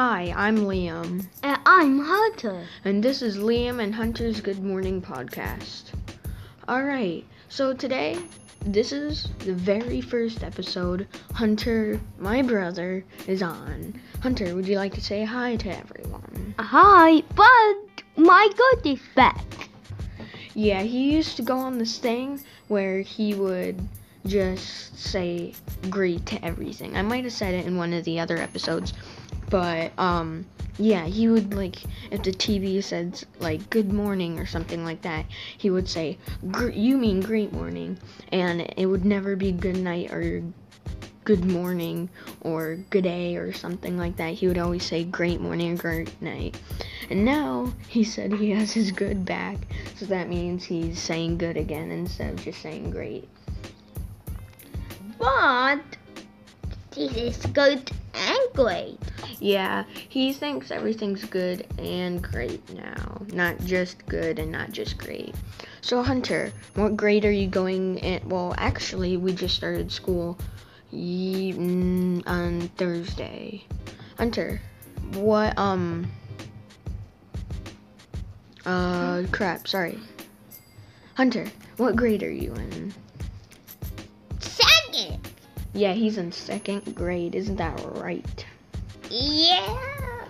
Hi, I'm Liam, And I'm Hunter. and this is Liam and Hunter's Good Morning Podcast. Alright, so today, this is the very first episode Hunter, my brother, is on. Hunter, would you like to say hi to everyone? Hi, but my good is back. Yeah, he used to go on this thing where he would just say great to everything. I might have said it in one of the other episodes, but um yeah, he would like if the TV said like good morning or something like that, he would say you mean great morning and it would never be good night or good morning or good day or something like that. He would always say great morning or great night. And now he said he has his good back, so that means he's saying good again instead of just saying great. But this is good and great. Yeah, he thinks everything's good and great now, not just good and not just great. So Hunter, what grade are you going in? Well, actually, we just started school mm, on Thursday. Hunter, what um uh crap, sorry. Hunter, what grade are you in? Yeah, he's in second grade, isn't that right? Yeah.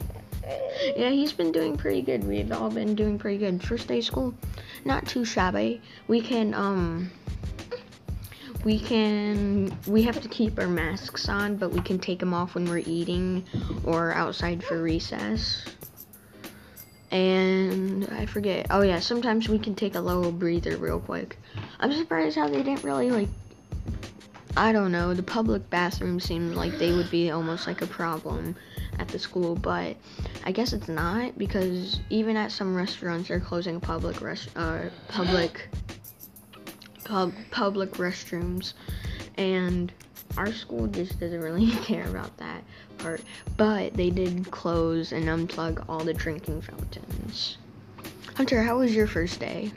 Yeah, he's been doing pretty good. We've all been doing pretty good. First day of school, not too shabby. We can um we can we have to keep our masks on, but we can take them off when we're eating or outside for recess. And I forget. Oh yeah, sometimes we can take a little breather real quick. I'm surprised how they didn't really like I don't know, the public bathroom seemed like they would be almost like a problem at the school, but I guess it's not because even at some restaurants they're closing public rest uh public pub public restrooms and our school just doesn't really care about that part. But they did close and unplug all the drinking fountains. Hunter, how was your first day?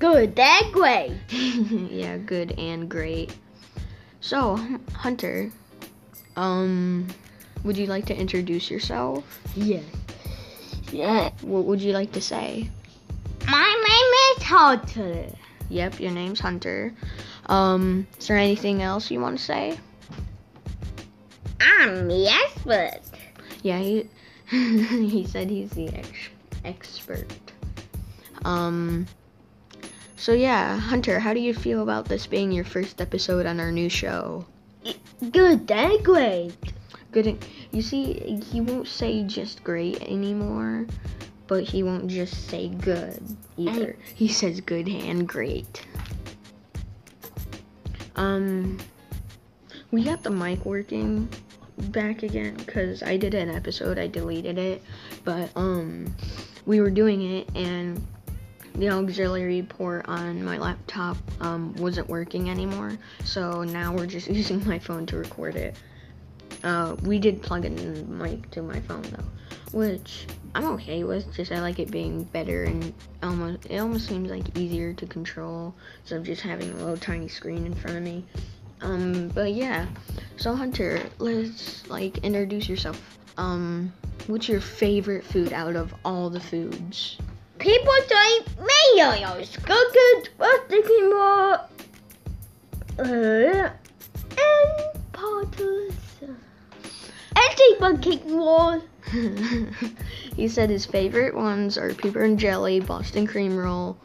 Good and great. yeah, good and great. So, Hunter, um, would you like to introduce yourself? Yes. Yeah. What would you like to say? My name is Hunter. Yep, your name's Hunter. Um, is there anything else you want to say? I'm the expert. Yeah, he he said he's the ex- expert. Um, so yeah, Hunter, how do you feel about this being your first episode on our new show? Good and great. Good. You see, he won't say just great anymore, but he won't just say good either. He says good and great. Um, we got the mic working back again because I did an episode. I deleted it, but um, we were doing it and the auxiliary port on my laptop um, wasn't working anymore. So now we're just using my phone to record it. Uh, we did plug in the mic to my phone though, which I'm okay with. Just I like it being better and almost it almost seems like easier to control instead of just having a little tiny screen in front of me. Um, but yeah. So Hunter, let's like introduce yourself. Um, what's your favorite food out of all the foods? People say mayonnaise, cookies, frosted cream, uh, and potters. And cheaper cake roll. he said his favorite ones are pepper and jelly, Boston cream roll,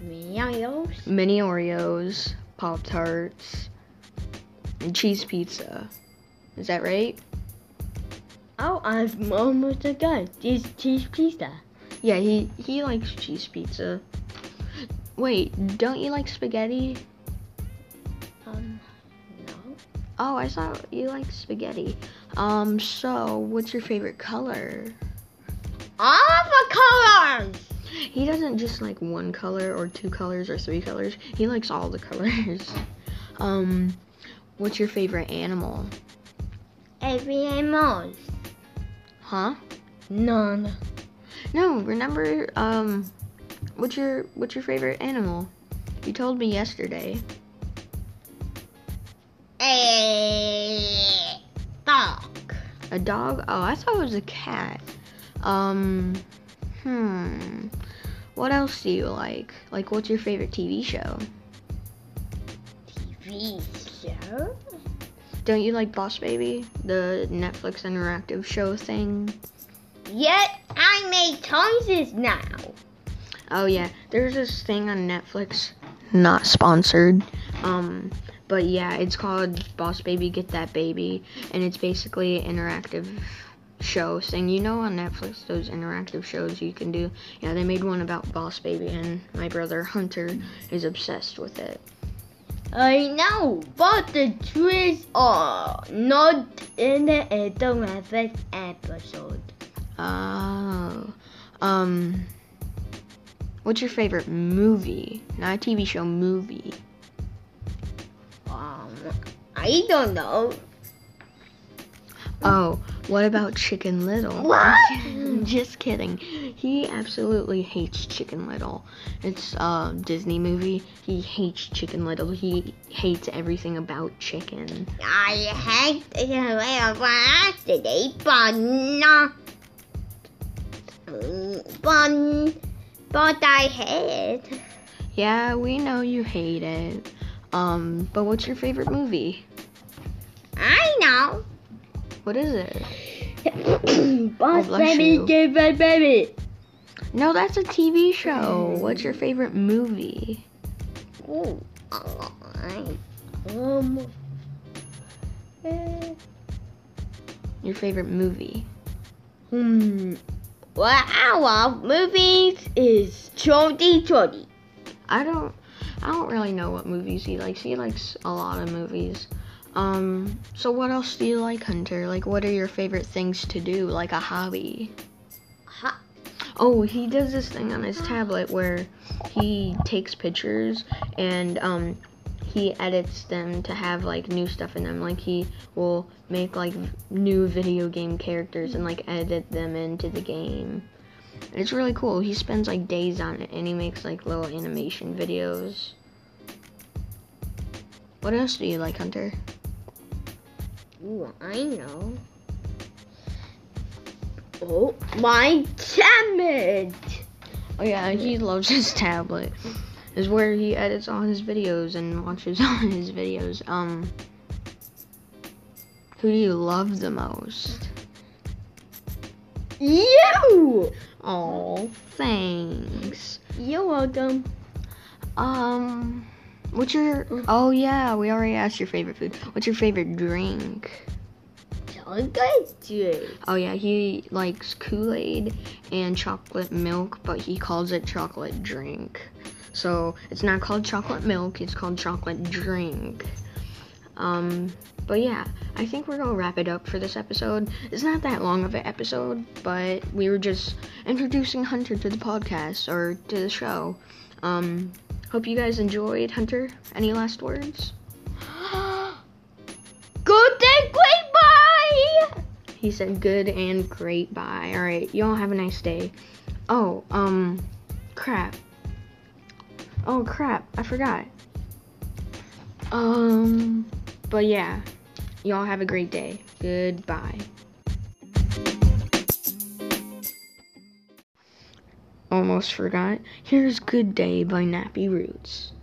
Mayonnaise. mini Oreos, Pop Tarts, and cheese pizza. Is that right? Oh, I'm almost guy. This cheese pizza. Yeah, he he likes cheese pizza. Wait, don't you like spaghetti? Um, no. Oh, I thought you like spaghetti. Um, so what's your favorite color? All the colors. He doesn't just like one color or two colors or three colors. He likes all the colors. Um, what's your favorite animal? Every animal. Huh? None. No, remember um what's your what's your favorite animal? You told me yesterday. A dog. A dog? Oh, I thought it was a cat. Um, hmm. What else do you like? Like, what's your favorite TV show? TV show? Don't you like Boss Baby, the Netflix interactive show thing? Yet I make choices now. Oh yeah, there's this thing on Netflix, not sponsored. Um, but yeah, it's called Boss Baby Get That Baby, and it's basically an interactive show thing. You know, on Netflix, those interactive shows you can do. Yeah, they made one about Boss Baby, and my brother Hunter is obsessed with it. I know, but the trees are not in the interactive episode. Oh, um, what's your favorite movie? Not a TV show, movie. Um, I don't know. Oh, what about Chicken Little? What? Just kidding. He absolutely hates Chicken Little. It's a Disney movie. He hates Chicken Little. He hates everything about chicken. I hate the way of but but but I hate. Yeah, we know you hate it. Um, but what's your favorite movie? I know. What is it? Boss bless baby, my baby. No, that's a TV show. What's your favorite movie? Oh, I um. eh, Your favorite movie? Hmm. What I love movies is Chody Chody. I don't I don't really know what movies he likes. He likes a lot of movies. Um so what else do you like, Hunter? Like what are your favorite things to do, like a hobby? Oh, he does this thing on his tablet where he takes pictures and um he edits them to have like new stuff in them. Like he will make like new video game characters and like edit them into the game. And it's really cool. He spends like days on it and he makes like little animation videos. What else do you like, Hunter? Ooh, I know. Oh, my tablet. Oh yeah, he loves his tablet. Is where he edits all his videos and watches all his videos. Um who do you love the most? You. Oh, thanks. You're welcome. Um what's your Oh yeah, we already asked your favorite food. What's your favorite drink? Chocolate drink. Oh yeah, he likes Kool-Aid and chocolate milk, but he calls it chocolate drink. So it's not called chocolate milk, it's called chocolate drink. Um, but yeah, I think we're gonna wrap it up for this episode. It's not that long of an episode, but we were just introducing Hunter to the podcast or to the show. Um, hope you guys enjoyed. Hunter, any last words? Good and great bye. He said good and great bye. Alright, y'all have a nice day. Oh, um, crap. Oh, crap. I forgot. Um, but yeah. Y'all have a great day. Goodbye. Almost forgot. Here's Good Day by Nappy Roots.